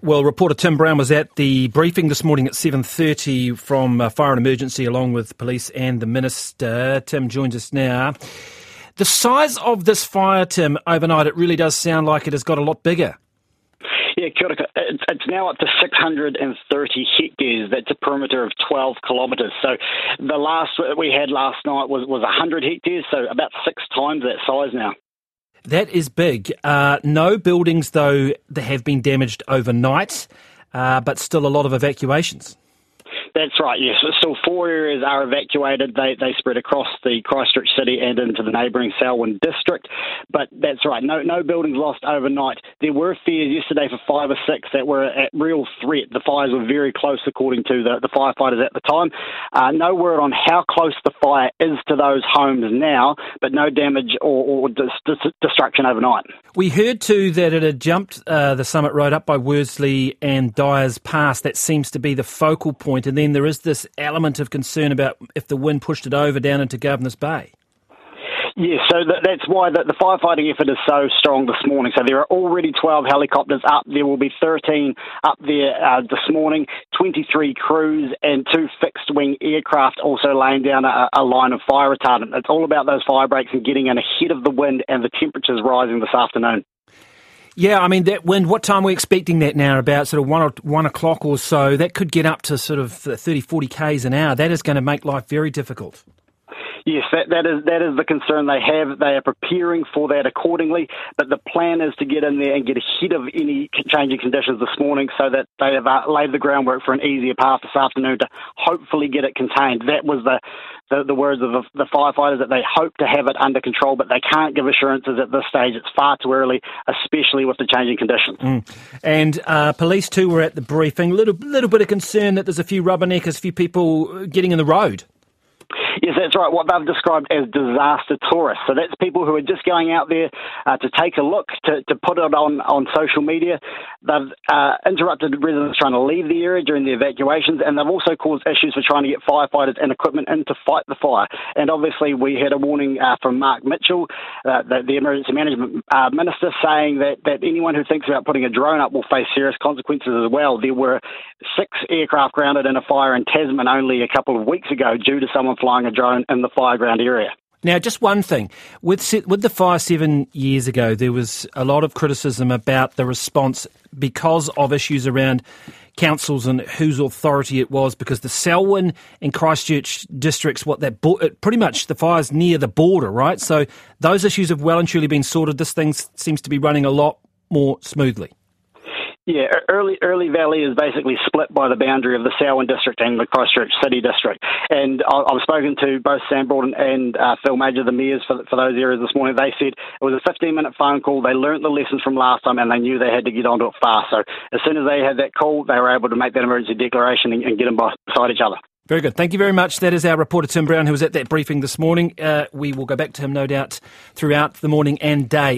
Well, reporter Tim Brown was at the briefing this morning at 7.30 from uh, Fire and Emergency along with police and the Minister. Tim joins us now. The size of this fire, Tim, overnight, it really does sound like it has got a lot bigger. Yeah, kia it's, it's now up to 630 hectares. That's a perimeter of 12 kilometres. So the last we had last night was, was 100 hectares, so about six times that size now. That is big. Uh, no buildings, though, that have been damaged overnight, uh, but still a lot of evacuations. That's right, yes. So four areas are evacuated. They, they spread across the Christchurch city and into the neighbouring Selwyn district. But that's right, no, no buildings lost overnight. There were fears yesterday for five or six that were at real threat. The fires were very close, according to the, the firefighters at the time. Uh, no word on how close the fire is to those homes now, but no damage or, or dis- dis- destruction overnight. We heard too that it had jumped uh, the summit road up by Worsley and Dyers Pass. That seems to be the focal point. And then there is this element of concern about if the wind pushed it over down into Governor's Bay. Yes, so that's why the, the, firefighting effort is so strong this morning. So there are already 12 helicopters up. There will be 13 up there uh, this morning, 23 crews, and two fixed wing aircraft also laying down a, a, line of fire retardant. It's all about those fire breaks and getting in ahead of the wind and the temperatures rising this afternoon. Yeah, I mean that wind. What time are we expecting that now? About sort of one or one o'clock or so. That could get up to sort of 30, 40 k's an hour. That is going to make life very difficult. Yes, that, that is that is the concern they have. They are preparing for that accordingly, but the plan is to get in there and get ahead of any changing conditions this morning, so that they have uh, laid the groundwork for an easier path this afternoon to hopefully get it contained. That was the the, the words of the, the firefighters that they hope to have it under control, but they can't give assurances at this stage. It's far too early, especially with the changing conditions. Mm. And uh, police too were at the briefing. Little little bit of concern that there's a few rubberneckers, a few people getting in the road. Yes, that's right. What they've described as disaster tourists. So that's people who are just going out there uh, to take a look, to, to put it on, on social media. They've uh, interrupted residents trying to leave the area during the evacuations, and they've also caused issues for trying to get firefighters and equipment in to fight the fire. And obviously, we had a warning uh, from Mark Mitchell, uh, the, the, emergency management uh, minister, saying that, that anyone who thinks about putting a drone up will face serious consequences as well. There were six aircraft grounded in a fire in Tasman only a couple of weeks ago due to someone flying a drone in the fireground area. Now, just one thing with with the fire seven years ago, there was a lot of criticism about the response because of issues around councils and whose authority it was. Because the Selwyn and Christchurch districts, what that uh, pretty much the fires near the border, right? So those issues have well and truly been sorted. This thing seems to be running a lot more smoothly. Yeah, early early Valley is basically split by the boundary of the Selwyn district and the Christchurch City district. And I've spoken to both Sam Broughton and uh, Phil Mauger, the mayors for, for those areas this morning. They said it was a 15 minute phone call. They learnt the lessons from last time and they knew they had to get onto it fast. So as soon as they had that call, they were able to make that emergency declaration and, and get them beside each other. Very good. Thank you very much. That is our reporter, Tim Brown, who was at that briefing this morning. Uh, we will go back to him, no doubt, throughout the morning and day.